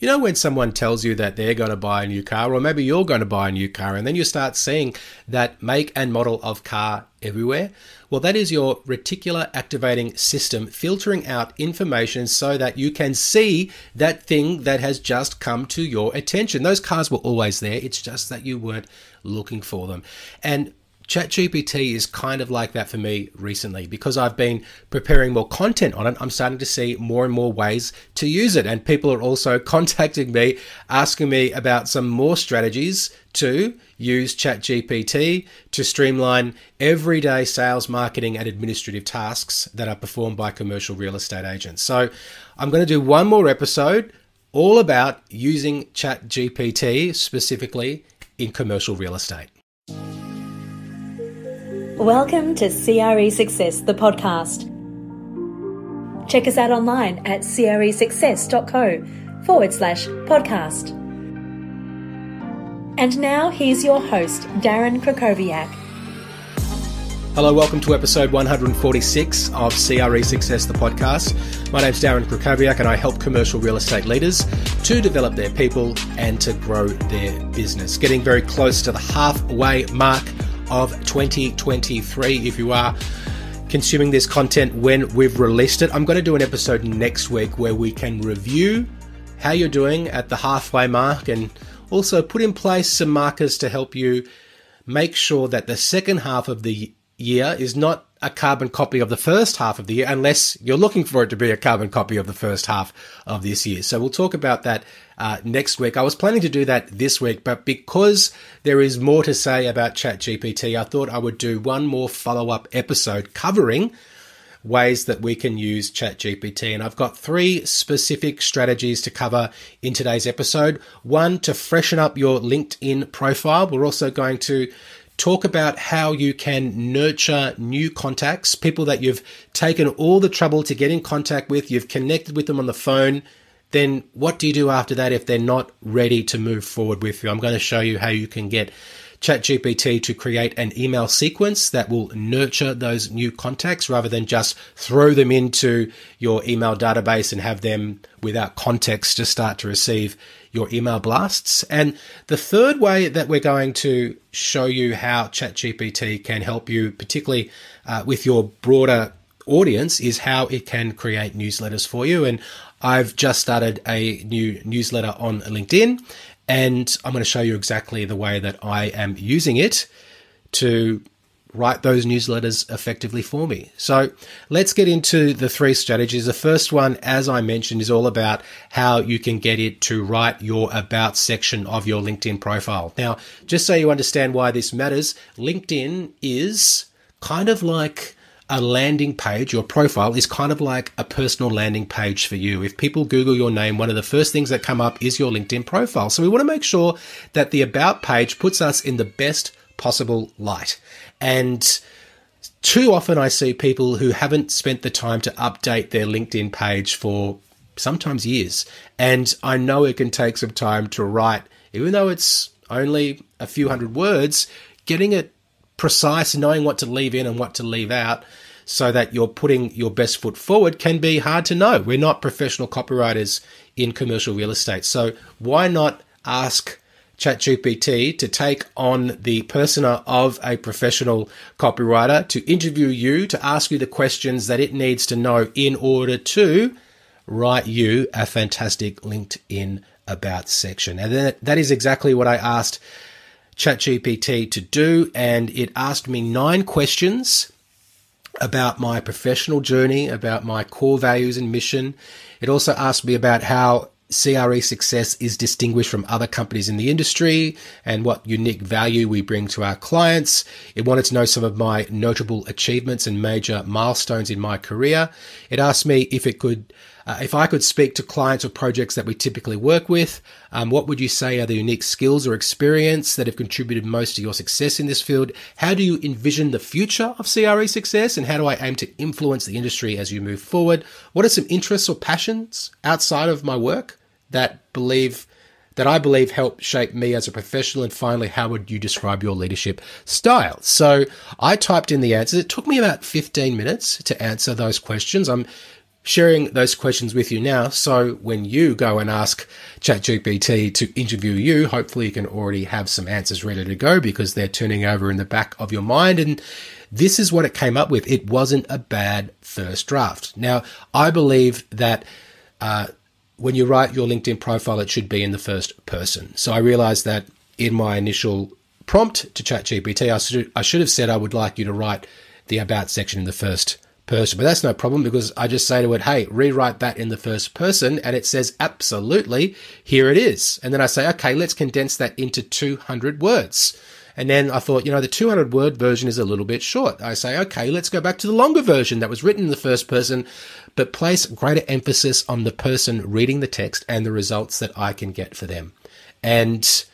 You know, when someone tells you that they're going to buy a new car, or maybe you're going to buy a new car, and then you start seeing that make and model of car everywhere? Well, that is your reticular activating system filtering out information so that you can see that thing that has just come to your attention. Those cars were always there, it's just that you weren't looking for them. And ChatGPT is kind of like that for me recently because I've been preparing more content on it. I'm starting to see more and more ways to use it. And people are also contacting me, asking me about some more strategies to use ChatGPT to streamline everyday sales, marketing, and administrative tasks that are performed by commercial real estate agents. So I'm going to do one more episode all about using ChatGPT specifically in commercial real estate. Welcome to CRE Success, the podcast. Check us out online at cresuccess.co forward slash podcast. And now here's your host, Darren Krakowiak. Hello, welcome to episode 146 of CRE Success, the podcast. My name's Darren Krakowiak, and I help commercial real estate leaders to develop their people and to grow their business. Getting very close to the halfway mark of 2023. If you are consuming this content when we've released it, I'm going to do an episode next week where we can review how you're doing at the halfway mark and also put in place some markers to help you make sure that the second half of the year is not a carbon copy of the first half of the year, unless you're looking for it to be a carbon copy of the first half of this year. So we'll talk about that uh, next week. I was planning to do that this week, but because there is more to say about ChatGPT, I thought I would do one more follow up episode covering ways that we can use ChatGPT. And I've got three specific strategies to cover in today's episode. One, to freshen up your LinkedIn profile. We're also going to talk about how you can nurture new contacts, people that you've taken all the trouble to get in contact with, you've connected with them on the phone. Then what do you do after that if they're not ready to move forward with you? I'm going to show you how you can get ChatGPT to create an email sequence that will nurture those new contacts rather than just throw them into your email database and have them without context to start to receive your email blasts. And the third way that we're going to show you how ChatGPT can help you, particularly uh, with your broader audience, is how it can create newsletters for you. And I've just started a new newsletter on LinkedIn, and I'm going to show you exactly the way that I am using it to write those newsletters effectively for me. So let's get into the three strategies. The first one, as I mentioned, is all about how you can get it to write your about section of your LinkedIn profile. Now, just so you understand why this matters, LinkedIn is kind of like a landing page, your profile is kind of like a personal landing page for you. If people Google your name, one of the first things that come up is your LinkedIn profile. So we want to make sure that the about page puts us in the best possible light. And too often I see people who haven't spent the time to update their LinkedIn page for sometimes years. And I know it can take some time to write, even though it's only a few hundred words, getting it precise, knowing what to leave in and what to leave out so that you're putting your best foot forward can be hard to know. We're not professional copywriters in commercial real estate. So why not ask ChatGPT to take on the persona of a professional copywriter to interview you, to ask you the questions that it needs to know in order to write you a fantastic LinkedIn about section. And that, is exactly what I asked ChatGPT to do, and it asked me nine questions about my professional journey, about my core values and mission. It also asked me about how CRE success is distinguished from other companies in the industry and what unique value we bring to our clients. It wanted to know some of my notable achievements and major milestones in my career. It asked me if it could uh, if I could speak to clients or projects that we typically work with, um, what would you say are the unique skills or experience that have contributed most to your success in this field? How do you envision the future of CRE success? And how do I aim to influence the industry as you move forward? What are some interests or passions outside of my work that believe that I believe help shape me as a professional? And finally, how would you describe your leadership style? So I typed in the answers. It took me about 15 minutes to answer those questions. I'm sharing those questions with you now. So when you go and ask ChatGPT to interview you, hopefully you can already have some answers ready to go because they're turning over in the back of your mind. And this is what it came up with. It wasn't a bad first draft. Now, I believe that, uh, when you write your LinkedIn profile, it should be in the first person. So I realized that in my initial prompt to ChatGPT, I should, I should have said I would like you to write the about section in the first person. But that's no problem because I just say to it, hey, rewrite that in the first person. And it says, absolutely, here it is. And then I say, okay, let's condense that into 200 words. And then I thought, you know, the 200 word version is a little bit short. I say, okay, let's go back to the longer version that was written in the first person, but place greater emphasis on the person reading the text and the results that I can get for them. And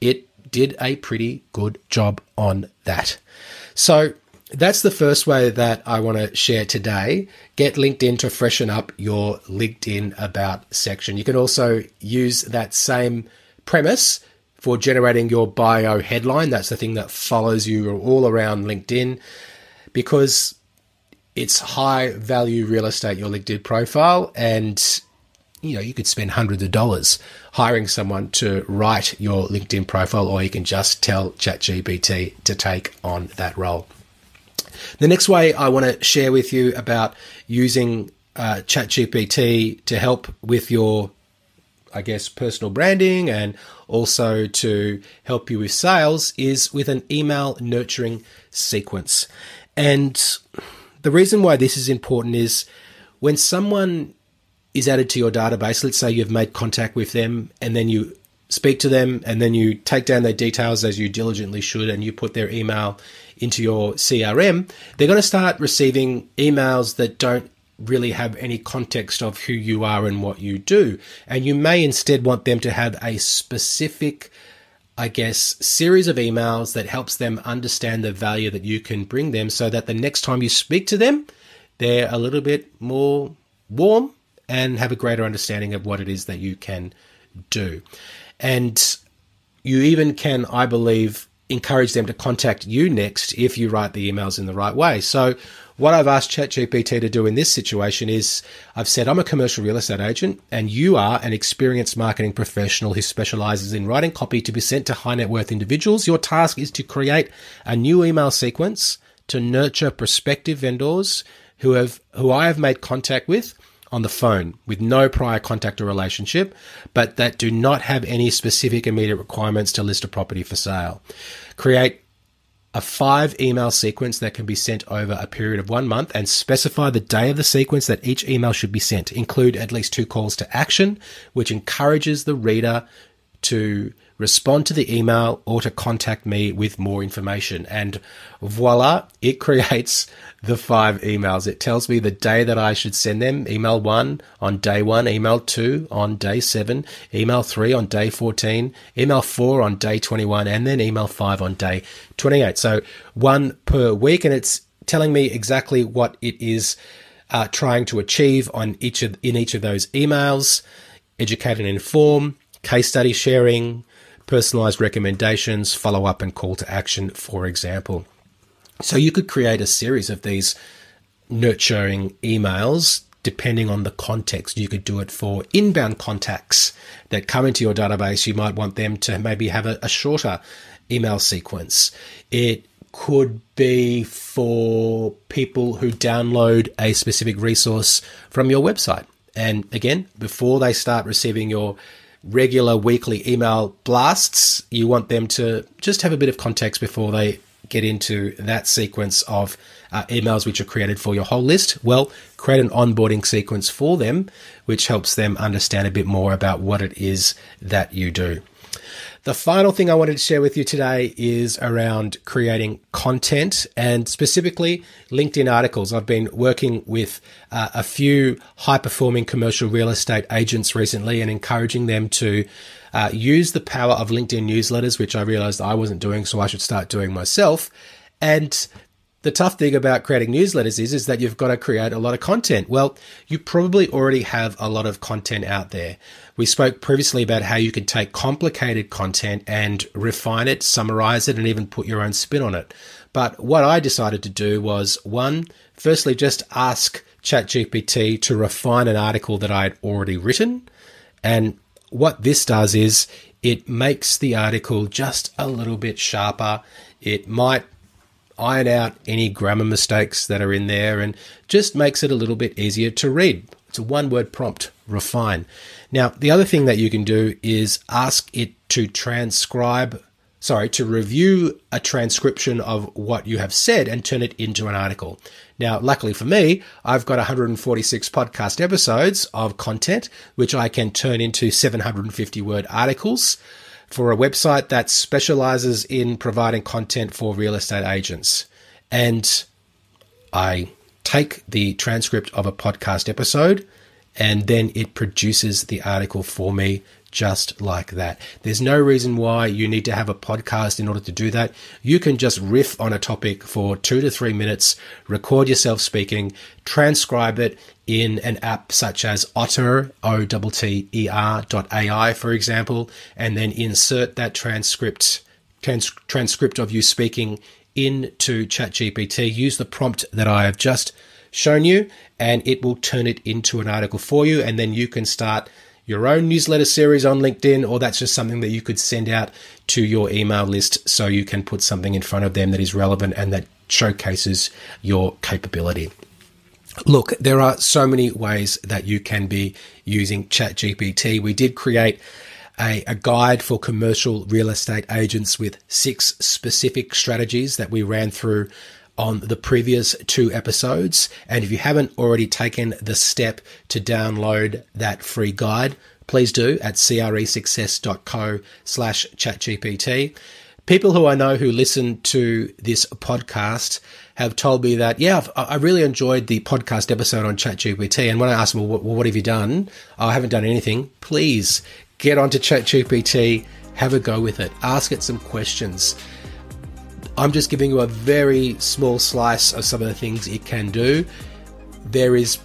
it did a pretty good job on that. So that's the first way that I want to share today. Get LinkedIn to freshen up your LinkedIn About section. You can also use that same premise for generating your bio headline. That's the thing that follows you all around LinkedIn because it's high value real estate, your LinkedIn profile. And, you know, you could spend hundreds of dollars hiring someone to write your LinkedIn profile, or you can just tell ChatGPT to take on that role. The next way I want to share with you about using uh, ChatGPT to help with your, I guess, personal branding and also to help you with sales is with an email nurturing sequence. And the reason why this is important is when someone is added to your database, let's say you've made contact with them and then you speak to them and then you take down their details as you diligently should and you put their email into your CRM, they're going to start receiving emails that don't really have any context of who you are and what you do. And you may instead want them to have a specific, I guess, series of emails that helps them understand the value that you can bring them so that the next time you speak to them, they're a little bit more warm and have a greater understanding of what it is that you can do. And you even can, I believe, encourage them to contact you next if you write the emails in the right way. So what I've asked ChatGPT to do in this situation is I've said, I'm a commercial real estate agent and you are an experienced marketing professional who specializes in writing copy to be sent to high net worth individuals. Your task is to create a new email sequence to nurture prospective vendors who have, who I have made contact with on the phone with no prior contact or relationship, but that do not have any specific immediate requirements to list a property for sale. Create a five email sequence that can be sent over a period of one month and specify the day of the sequence that each email should be sent. Include at least two calls to action, which encourages the reader to respond to the email or to contact me with more information. And voila, it creates the five emails. It tells me the day that I should send them. Email one on day one, email two on day seven, email three on day 14, email four on day 21, and then email five on day 28. So one per week. And it's telling me exactly what it is uh, trying to achieve on each of, in each of those emails. Educate and inform, case study sharing, personalized recommendations, follow up, and call to action, for example. So you could create a series of these nurturing emails depending on the context. You could do it for inbound contacts that come into your database. You might want them to maybe have a, a shorter email sequence. It could be for people who download a specific resource from your website. And again, before they start receiving your regular weekly email blasts, you want them to just have a bit of context before they get into that sequence of uh, emails which are created for your whole list? Well, create an onboarding sequence for them, which helps them understand a bit more about what it is that you do. The final thing I wanted to share with you today is around creating content and specifically LinkedIn articles. I've been working with uh, a few high performing commercial real estate agents recently and encouraging them to uh, use the power of LinkedIn newsletters, which I realized I wasn't doing, so I should start doing myself. And the tough thing about creating newsletters is, is that you've got to create a lot of content. Well, you probably already have a lot of content out there We spoke previously about how you can take complicated content and refine it, summarize it, and even put your own spin on it. But what I decided to do was one, firstly, just ask ChatGPT to refine an article that I had already written. And what this does is it makes the article just a little bit sharper. It might iron out any grammar mistakes that are in there and just makes it a little bit easier to read. It's a one word prompt, refine. Now, the other thing that you can do is ask it to transcribe sorry, to review a transcription of what you have said and turn it into an article. Now, luckily for me, I've got 146 podcast episodes of content, which I can turn into 750 word articles for a website that specializes in providing content for real estate agents. And I take the transcript of a podcast episode and then it produces the article for me just like that. There's no reason why you need to have a podcast in order to do that. You can just riff on a topic for two to three minutes, record yourself speaking, transcribe it in an app such as Otter, O T T E R dot AI, for example, and then insert that transcript, trans- transcript of you speaking into ChatGPT. Use the prompt that I have just shown you, and it will turn it into an article for you, and then you can start your own newsletter series on LinkedIn, or that's just something that you could send out to your email list so you can put something in front of them that is relevant and that showcases your capability. Look, there are so many ways that you can be using ChatGPT. We did create a, a, guide for commercial real estate agents with six specific strategies that we ran through on the previous two episodes. And if you haven't already taken the step to download that free guide, please do at cresuccess.co slash chatgpt. People who I know who listen to this podcast have told me that, yeah, i really enjoyed the podcast episode on ChatGPT. And when I ask them, well, what have you done? Oh, I haven't done anything. Please get onto ChatGPT, have a go with it, ask it some questions. I'm just giving you a very small slice of some of the things it can do. There is,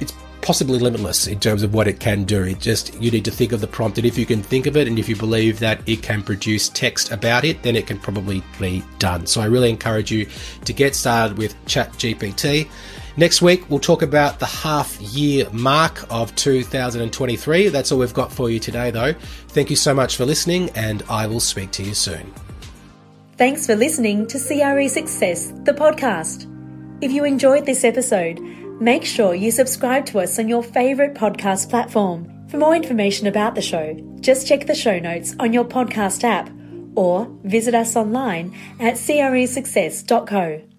it's possibly limitless in terms of what it can do. It just, you need to think of the prompt, and if you can think of it, and if you believe that it can produce text about it, then it can probably be done. So I really encourage you to get started with ChatGPT. Next week, we'll talk about the half year mark of 2023. That's all we've got for you today, though. Thank you so much for listening, and I will speak to you soon. Thanks for listening to CRE Success, the podcast. If you enjoyed this episode, make sure you subscribe to us on your favourite podcast platform. For more information about the show, just check the show notes on your podcast app or visit us online at cresuccess.co.